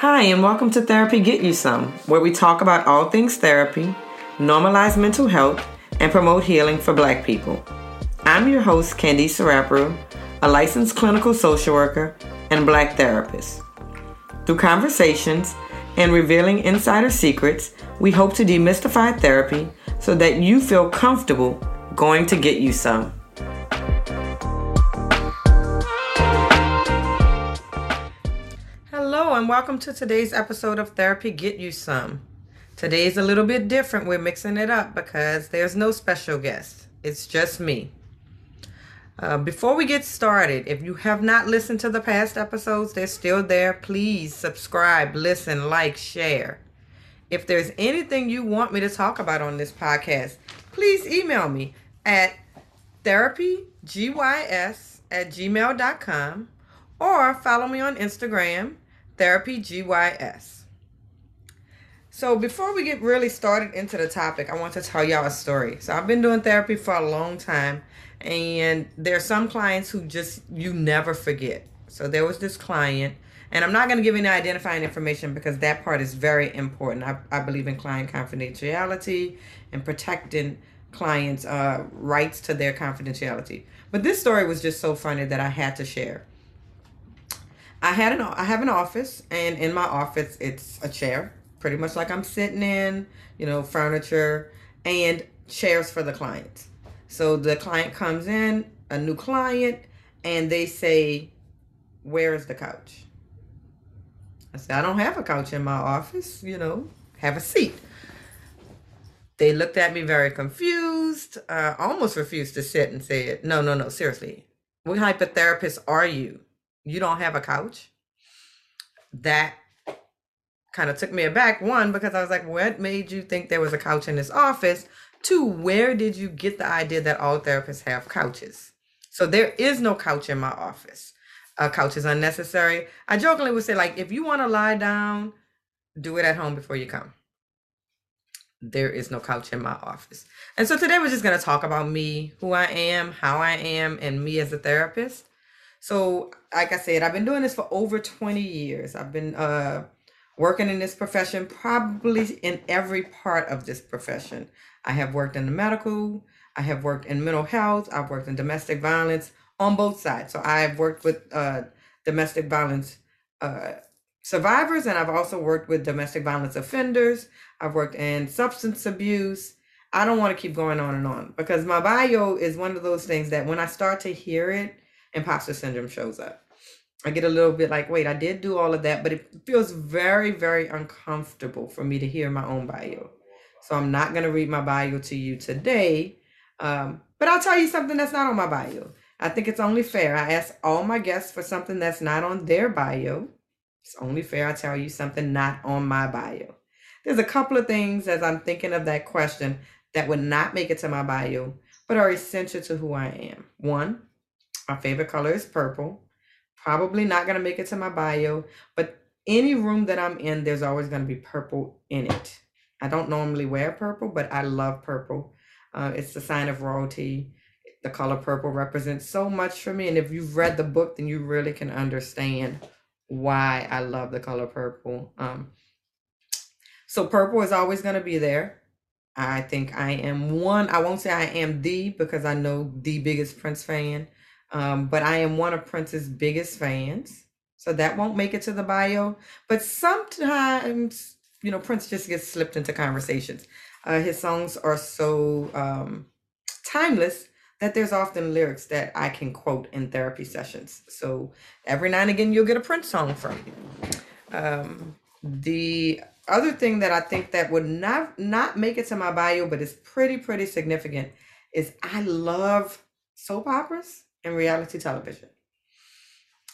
Hi, and welcome to Therapy Get You Some, where we talk about all things therapy, normalize mental health, and promote healing for Black people. I'm your host, Candice Sarapru, a licensed clinical social worker and Black therapist. Through conversations and revealing insider secrets, we hope to demystify therapy so that you feel comfortable going to get you some. And welcome to today's episode of Therapy Get You Some. Today's a little bit different. We're mixing it up because there's no special guest, it's just me. Uh, before we get started, if you have not listened to the past episodes, they're still there. Please subscribe, listen, like, share. If there's anything you want me to talk about on this podcast, please email me at therapygys at gmail.com or follow me on Instagram, therapygys. So before we get really started into the topic, I want to tell y'all a story. So I've been doing therapy for a long time, and there are some clients who just you never forget. So there was this client, and I'm not going to give any identifying information because that part is very important. I, I believe in client confidentiality and protecting clients' uh, rights to their confidentiality. But this story was just so funny that I had to share. I had an I have an office, and in my office, it's a chair, pretty much like I'm sitting in, you know, furniture and chairs for the clients. So the client comes in, a new client, and they say, "Where is the couch?" I said, "I don't have a couch in my office. You know, have a seat." They looked at me very confused, uh, almost refused to sit, and said, "No, no, no, seriously, what therapist are you? You don't have a couch?" That kind of took me aback. One, because I was like, what made you think there was a couch in this office? Two, where did you get the idea that all therapists have couches? So there is no couch in my office. A couch is unnecessary. I jokingly would say, like, if you want to lie down, do it at home before you come. There is no couch in my office. And so today we're just going to talk about me, who I am, how I am, and me as a therapist. So, like I said, I've been doing this for over 20 years. I've been uh working in this profession, probably in every part of this profession. I have worked in the medical, I have worked in mental health, I've worked in domestic violence on both sides. So I've worked with uh, domestic violence uh, survivors, and I've also worked with domestic violence offenders. I've worked in substance abuse. I don't want to keep going on and on because my bio is one of those things that when I start to hear it, imposter syndrome shows up. I get a little bit like, wait, I did do all of that, but it feels very, very uncomfortable for me to hear my own bio. So I'm not going to read my bio to you today. Um, but I'll tell you something that's not on my bio. I think it's only fair. I ask all my guests for something that's not on their bio. It's only fair I tell you something not on my bio. There's a couple of things as I'm thinking of that question that would not make it to my bio, but are essential to who I am. One, my favorite color is purple. Probably not going to make it to my bio, but any room that I'm in, there's always going to be purple in it. I don't normally wear purple, but I love purple. Uh, it's the sign of royalty. The color purple represents so much for me. And if you've read the book, then you really can understand why I love the color purple. Um, so purple is always going to be there. I think I am one. I won't say I am the because I know the biggest Prince fan, um, but I am one of Prince's biggest fans. So that won't make it to the bio. But sometimes, you know, Prince just gets slipped into conversations. Uh, his songs are so um, timeless that there's often lyrics that I can quote in therapy sessions. So every now and again, you'll get a Prince song from me. Um, the other thing that I think that would not not make it to my bio, but is pretty pretty significant, is I love soap operas and reality television.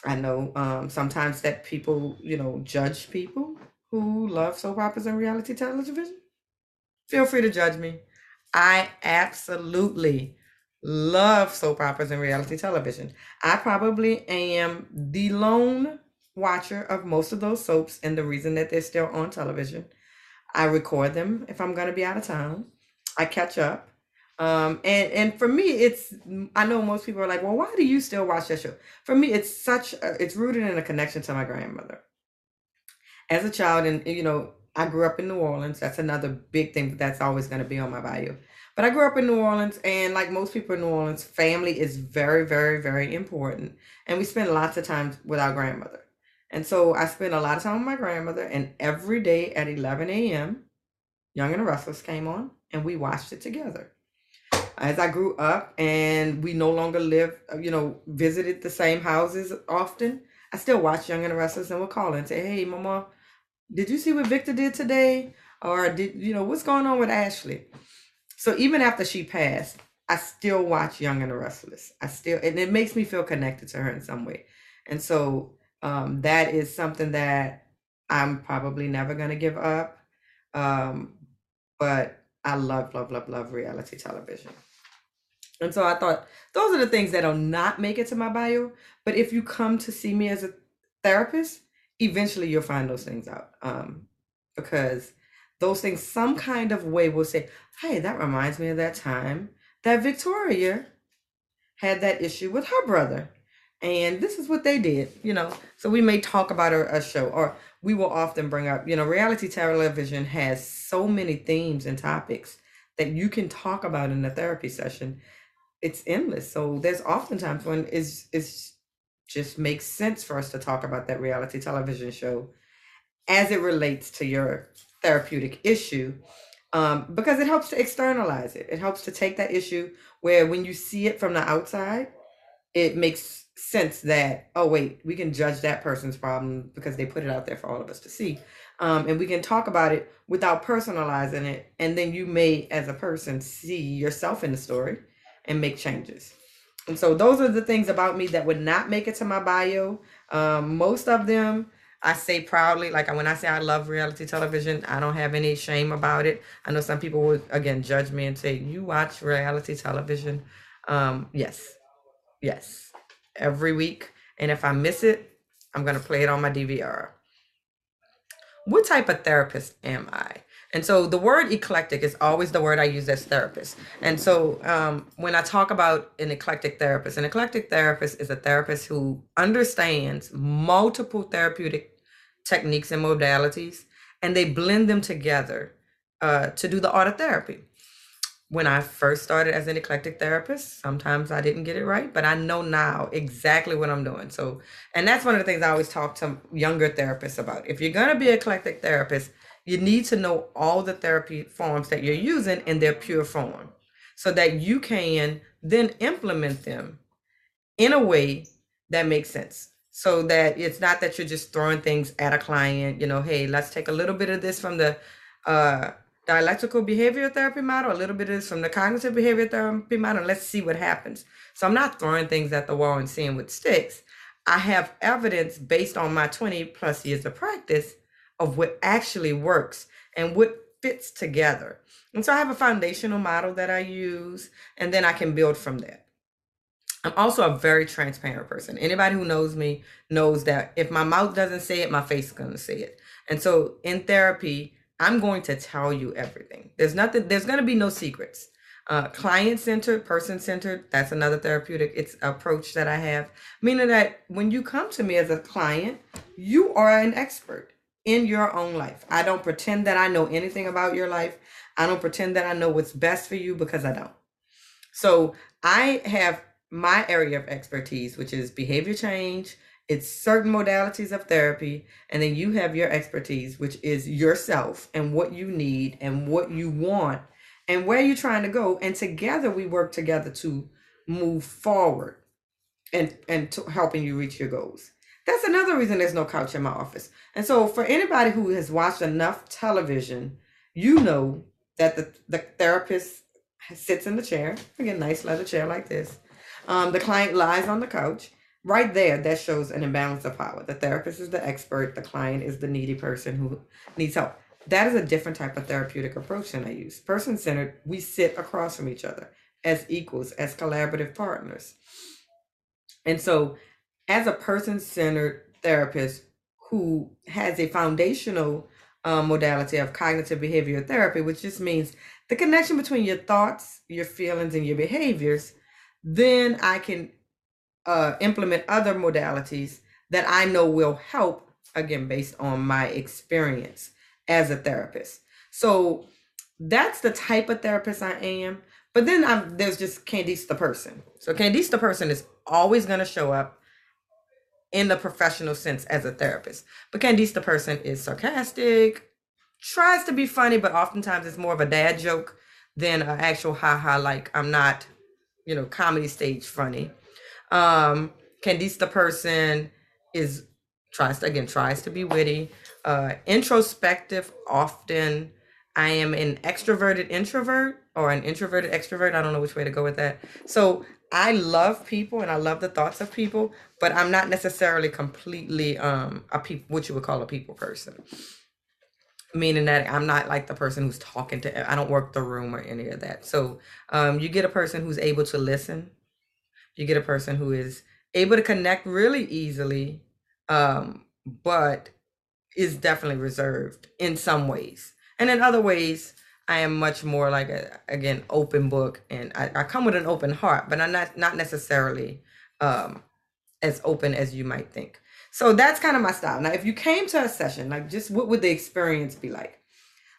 I know um, sometimes that people, you know, judge people who love soap operas and reality television. Feel free to judge me. I absolutely love soap operas and reality television. I probably am the lone watcher of most of those soaps, and the reason that they're still on television. I record them if I'm going to be out of town. I catch up. Um, and and for me, it's I know most people are like, well, why do you still watch that show? For me, it's such a, it's rooted in a connection to my grandmother. As a child, and you know, I grew up in New Orleans. That's another big thing that's always going to be on my bio. But I grew up in New Orleans, and like most people in New Orleans, family is very, very, very important. And we spend lots of time with our grandmother. And so I spent a lot of time with my grandmother, and every day at 11 a.m., Young and the Restless came on, and we watched it together. As I grew up and we no longer live, uh, you know, visited the same houses often, I still watch Young and the Restless and will call and say, Hey, Mama, did you see what Victor did today? Or did, you know, what's going on with Ashley? So even after she passed, I still watch Young and the Restless. I still, and it makes me feel connected to her in some way. And so um, that is something that I'm probably never going to give up. Um, but I love, love, love, love reality television. And so I thought those are the things that'll not make it to my bio. But if you come to see me as a therapist, eventually you'll find those things out. Um, because those things, some kind of way will say, hey, that reminds me of that time that Victoria had that issue with her brother. And this is what they did, you know. So we may talk about a, a show, or we will often bring up, you know, reality television has so many themes and topics that you can talk about in a therapy session it's endless. So there's oftentimes when it's it's just makes sense for us to talk about that reality television show as it relates to your therapeutic issue um, because it helps to externalize it. It helps to take that issue where when you see it from the outside, it makes sense that, oh, wait, we can judge that person's problem because they put it out there for all of us to see. Um, and we can talk about it without personalizing it. And then you may, as a person, see yourself in the story and make changes. And so those are the things about me that would not make it to my bio. Um, most of them I say proudly, like when I say I love reality television, I don't have any shame about it. I know some people would again judge me and say, You watch reality television? Um, yes. Yes. Every week. And if I miss it, I'm gonna play it on my DVR. What type of therapist am I? And so the word eclectic is always the word I use as therapist. And so um, when I talk about an eclectic therapist, an eclectic therapist is a therapist who understands multiple therapeutic techniques and modalities, and they blend them together uh, to do the art of therapy. When I first started as an eclectic therapist, sometimes I didn't get it right, but I know now exactly what I'm doing. So, and that's one of the things I always talk to younger therapists about. If you're going to be an eclectic therapist, you need to know all the therapy forms that you're using in their pure form so that you can then implement them in a way that makes sense. So that it's not that you're just throwing things at a client you know hey let's take a little bit of this from the uh, dialectical behavior therapy model a little bit of this from the cognitive behavior therapy model let's see what happens. So i'm not throwing things at the wall and seeing what sticks. I have evidence based on my 20 plus years of practice of what actually works and what fits together. And so I have a foundational model that I use, and then I can build from that. I'm also a very transparent person. Anybody who knows me knows that if my mouth doesn't say it, my face is going to say it. And so in therapy, I'm going to tell you everything. There's nothing, there's going to be no secrets. Uh, client centered, person centered, that's another therapeutic it's approach that I have. Meaning that when you come to me as a client, you are an expert in your own life. I don't pretend that I know anything about your life. I don't pretend that I know what's best for you because I don't. So I have my area of expertise, which is behavior change. It's certain modalities of therapy. And then you have your expertise, which is yourself and what you need and what you want and where you're trying to go. And together we work together to move forward and, and to helping you reach your goals. That's another reason there's no couch in my office. And so, for anybody who has watched enough television, you know that the, the therapist sits in the chair, again, nice leather chair like this. Um, the client lies on the couch. Right there, that shows an imbalance of power. The therapist is the expert, the client is the needy person who needs help. That is a different type of therapeutic approach than I use. Person centered, we sit across from each other as equals, as collaborative partners. And so, as a person centered therapist who has a foundational um, modality of cognitive behavioral therapy, which just means the connection between your thoughts, your feelings, and your behaviors, then I can uh, implement other modalities that I know will help, again, based on my experience as a therapist. So that's the type of therapist I am. But then I'm, there's just Candice the person. So Candice the person is always going to show up in the professional sense as a therapist. But Candice the person is sarcastic, tries to be funny, but oftentimes it's more of a dad joke than an actual haha, like I'm not, you know, comedy stage funny. Um, Candice the person is tries to again tries to be witty, uh, introspective. Often, I am an extroverted introvert or an introverted extrovert. I don't know which way to go with that. So I love people and I love the thoughts of people, but I'm not necessarily completely um a people what you would call a people person. Meaning that I'm not like the person who's talking to I don't work the room or any of that. So um you get a person who's able to listen. You get a person who is able to connect really easily, um, but is definitely reserved in some ways. And in other ways, I am much more like a again open book, and I, I come with an open heart, but I'm not not necessarily um, as open as you might think. So that's kind of my style. Now, if you came to a session, like just what would the experience be like?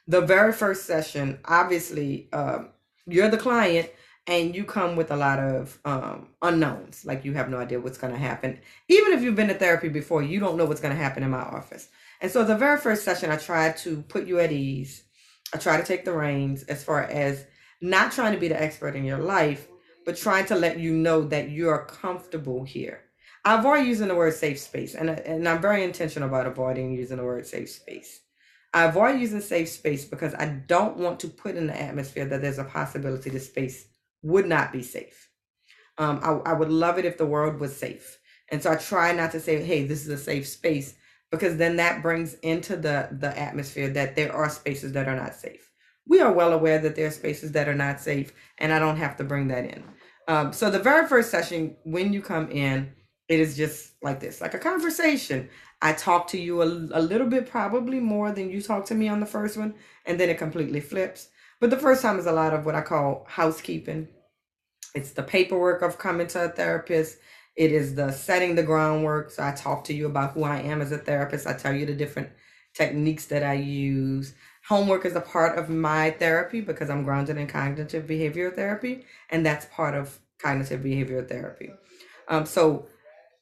The very first session, obviously, um, you're the client and you come with a lot of um, unknowns. Like you have no idea what's going to happen. Even if you've been to therapy before, you don't know what's going to happen in my office. And so the very first session, I tried to put you at ease I try to take the reins as far as not trying to be the expert in your life, but trying to let you know that you're comfortable here. I avoid using the word safe space, and, and I'm very intentional about avoiding using the word safe space. I avoid using safe space because I don't want to put in the atmosphere that there's a possibility the space would not be safe. Um, I, I would love it if the world was safe. And so I try not to say, hey, this is a safe space, because then that brings into the the atmosphere that there are spaces that are not safe. We are well aware that there are spaces that are not safe and i don't have to bring that in. Um, so the very first session when you come in it is just like this like a conversation. I talk to you a, a little bit probably more than you talk to me on the first one and then it completely flips. But the first time is a lot of what i call housekeeping. It's the paperwork of coming to a therapist it is the setting the groundwork. So I talk to you about who I am as a therapist. I tell you the different techniques that I use. Homework is a part of my therapy because I'm grounded in cognitive behavioral therapy, and that's part of cognitive behavioral therapy. Um, so,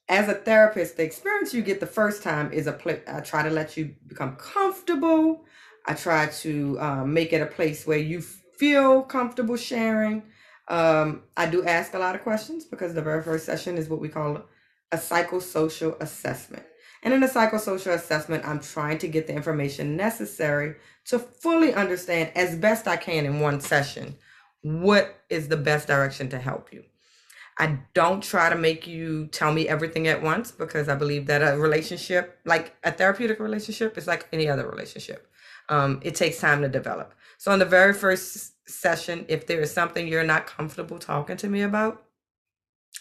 as a therapist, the experience you get the first time is a place. I try to let you become comfortable. I try to um, make it a place where you feel comfortable sharing. Um, I do ask a lot of questions because the very first session is what we call a psychosocial assessment. And in a psychosocial assessment, I'm trying to get the information necessary to fully understand as best I can in one session what is the best direction to help you. I don't try to make you tell me everything at once because I believe that a relationship, like a therapeutic relationship, is like any other relationship. Um, it takes time to develop. So, on the very first session, if there is something you're not comfortable talking to me about,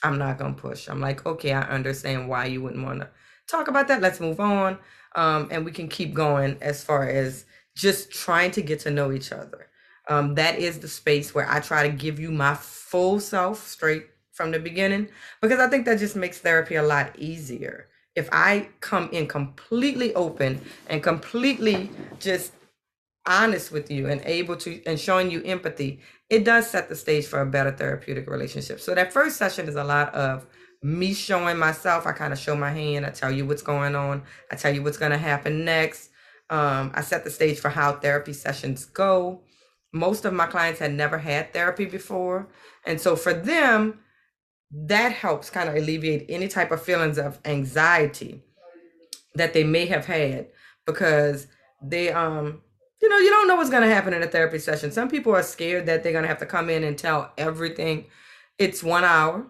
I'm not gonna push. I'm like, okay, I understand why you wouldn't want to talk about that. Let's move on. Um, and we can keep going as far as just trying to get to know each other. Um, that is the space where I try to give you my full self straight from the beginning because I think that just makes therapy a lot easier. If I come in completely open and completely just honest with you and able to and showing you empathy, it does set the stage for a better therapeutic relationship. So that first session is a lot of me showing myself. I kind of show my hand. I tell you what's going on. I tell you what's going to happen next. Um, I set the stage for how therapy sessions go. Most of my clients had never had therapy before. And so for them, that helps kind of alleviate any type of feelings of anxiety that they may have had because they um you know, you don't know what's going to happen in a therapy session. Some people are scared that they're going to have to come in and tell everything. It's one hour.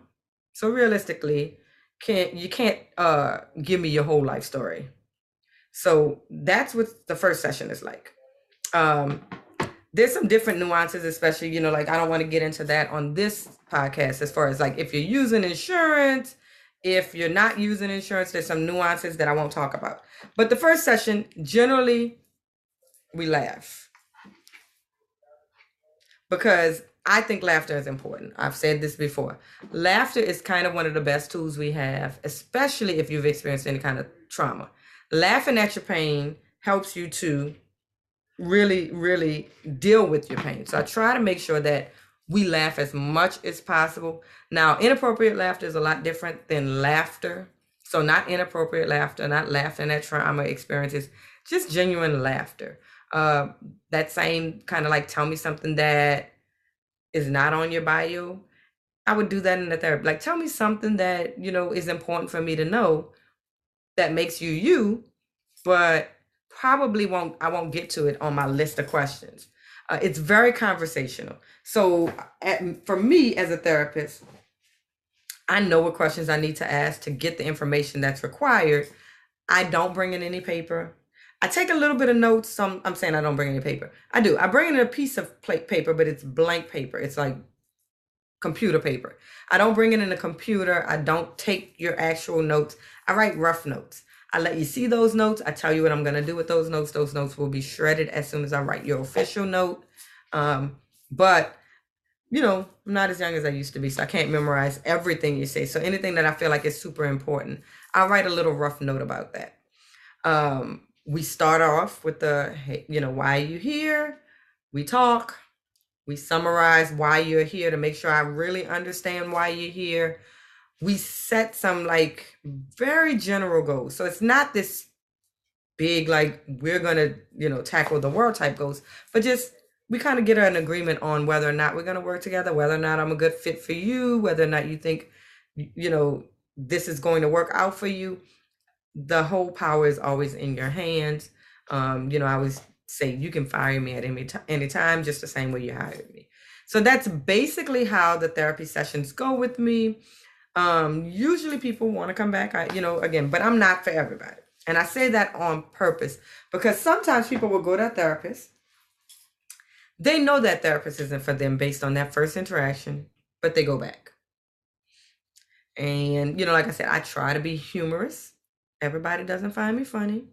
So realistically, can't you can't uh give me your whole life story. So that's what the first session is like. Um there's some different nuances, especially, you know, like I don't want to get into that on this podcast as far as like if you're using insurance, if you're not using insurance, there's some nuances that I won't talk about. But the first session, generally, we laugh because I think laughter is important. I've said this before. Laughter is kind of one of the best tools we have, especially if you've experienced any kind of trauma. Laughing at your pain helps you to really, really deal with your pain. So I try to make sure that we laugh as much as possible. Now, inappropriate laughter is a lot different than laughter. So, not inappropriate laughter, not laughing at trauma experiences, just genuine laughter. Uh, that same kind of like tell me something that is not on your bio. I would do that in the therapy. Like, tell me something that, you know, is important for me to know that makes you you, but probably won't, I won't get to it on my list of questions. Uh, it's very conversational. So, at, for me as a therapist, I know what questions I need to ask to get the information that's required. I don't bring in any paper. I take a little bit of notes. I'm saying I don't bring any paper. I do. I bring in a piece of plate paper, but it's blank paper. It's like computer paper. I don't bring it in a computer. I don't take your actual notes. I write rough notes. I let you see those notes. I tell you what I'm going to do with those notes. Those notes will be shredded as soon as I write your official note. Um, but you know, I'm not as young as I used to be, so I can't memorize everything you say. So anything that I feel like is super important, I'll write a little rough note about that. Um, we start off with the, you know, why are you here? We talk. We summarize why you're here to make sure I really understand why you're here. We set some like very general goals. So it's not this big, like, we're to, you know, tackle the world type goals, but just we kind of get an agreement on whether or not we're to work together, whether or not I'm a good fit for you, whether or not you think, you know, this is going to work out for you the whole power is always in your hands. Um, you know, I always say you can fire me at any, t- any time, just the same way you hired me. So that's basically how the therapy sessions go with me. Um, usually people want to come back, I, you know, again, but I'm not for everybody. And I say that on purpose because sometimes people will go to a therapist. They know that therapist isn't for them based on that first interaction, but they go back. And, you know, like I said, I try to be humorous Everybody doesn't find me funny.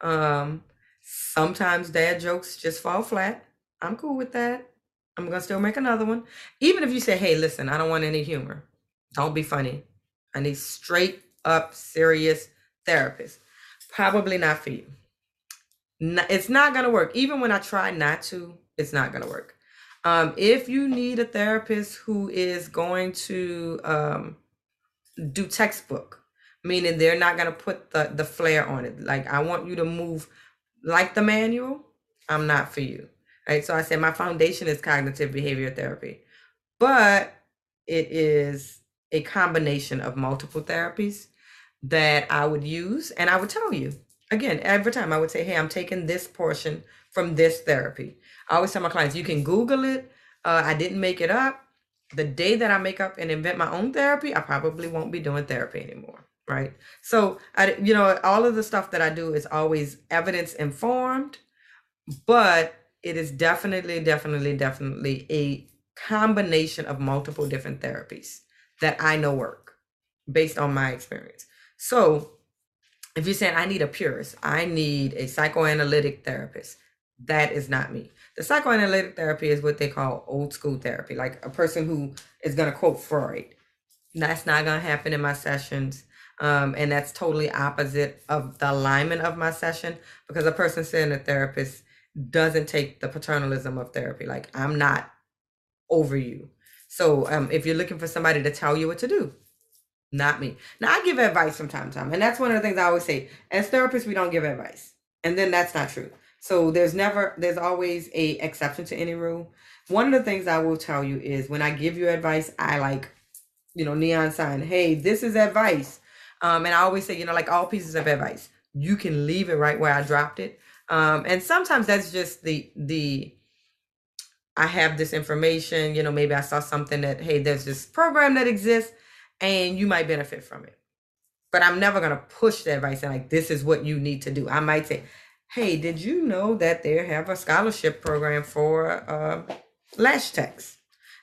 Um, sometimes dad jokes just fall flat. I'm cool with that. I'm gonna still make another one. Even if you say, hey, listen, I don't want any humor. Don't be funny. I need straight up serious therapist. Probably not for you. it's not gonna work. Even when I try not to, it's not gonna work. Um, if you need a therapist who is going to um, do textbook, meaning they're not going to put the the flair on it like i want you to move like the manual i'm not for you right so i said my foundation is cognitive behavior therapy but it is a combination of multiple therapies that i would use and i would tell you again every time i would say hey i'm taking this portion from this therapy. I always tell my clients you can google it. Uh, i didn't make it up. The day that i make up and invent my own therapy i probably won't be doing therapy anymore right? So i you know all of the stuff that i do is always evidence informed but it is definitely definitely definitely a combination of multiple different therapies that i know work based on my experience so if you're saying i need a purist i need a psychoanalytic therapist that is not me the psychoanalytic therapy is what they call old school therapy like a person who is going to quote freud that's not going to happen in my sessions um, and that's totally opposite of the alignment of my session because a person seeing a therapist doesn't take the paternalism of therapy. Like, I'm not over you. So um, if you're looking for somebody to tell you what to do, not me. Now, I give advice from time to time. And that's one of the things I always say. As therapists, we don't give advice. And then that's not true. So there's never, there's always a exception to any rule. One of the things I will tell you is when I give you advice, I like, you know, neon sign, hey, this is advice um, and I always say, you know, like all pieces of advice, you can leave it right where I dropped it. Um, and sometimes that's just the the I have this information, you know, maybe I saw something that, hey, there's this program that exists. and you might benefit from it. But I'm never going to push the advice and like, this is what you need to do. I might say, hey, did you know that they have a scholarship program for uh, lash techs?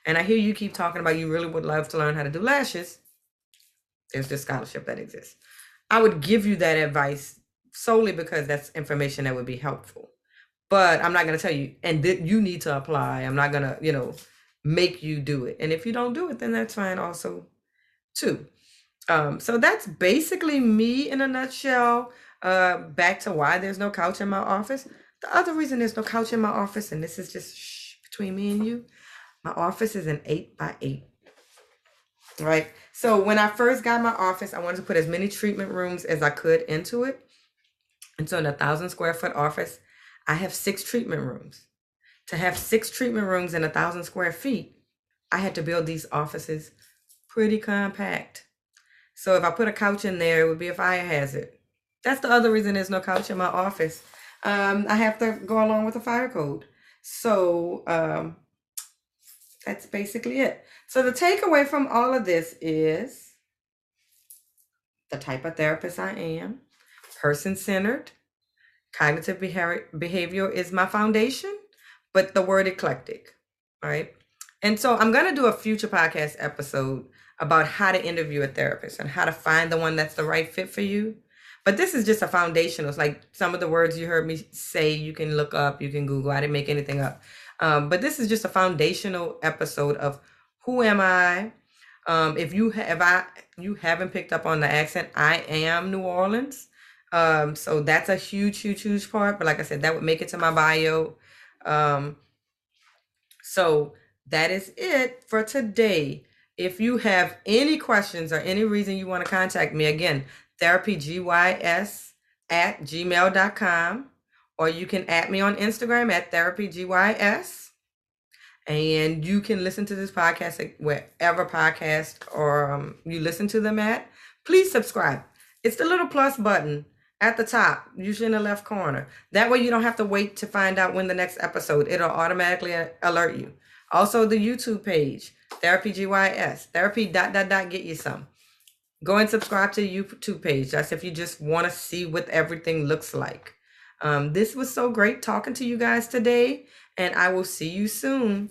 And I hear you keep talking about you really would love to learn how to do lashes. There's this scholarship that exists. I would give you that advice solely because that's information that would be helpful. But I'm not going to tell you, and th- you need to apply. I'm not going to, you know, make you do it. And if you don't do it, then that's fine also, too. Um, so that's basically me in a nutshell. Uh, back to why there's no couch in my office. The other reason there's no couch in my office, and this is just shh, between me and you, my office is an eight by eight. Right. So when I first got my office, I wanted to put as many treatment rooms as I could into it. And so in a thousand square foot office, I have six treatment rooms. To have six treatment rooms in a thousand square feet, I had to build these offices pretty compact. So if I put a couch in there, it would be a fire hazard. That's the other reason there's no couch in my office. Um, I have to go along with the fire code. So um, that's basically it. So the takeaway from all of this is the type of therapist I am, person centered. Cognitive behavior, is my foundation, but the word eclectic, right? And so I'm going to do a future podcast episode about how to interview a therapist and how to find the one that's the right fit for you. But this is just a foundational. It's like some of the words you heard me say, you can look up, you can Google. I didn't make anything up. Um, but this is just a foundational episode of who am I? Um, if you have I you haven't picked up on the accent, I am New Orleans. Um, so that's a huge, huge, huge part. But like I said, that would make it to my bio. Um, so that is it for today. If you have any questions or any reason you want to contact me, again, therapygys at gmail.com, or you can add me on Instagram at therapygys. And you can listen to this podcast wherever podcast or um, you listen to them at. Please subscribe. It's the little plus button at the top, usually in the left corner. That way you don't have to wait to find out when the next episode. It'll automatically alert you. Also the YouTube page, Therapy GYS, therapy dot dot dot get you some. Go and subscribe to the YouTube page. That's if you just want to see what everything looks like. Um, this was so great talking to you guys today, and I will see you soon.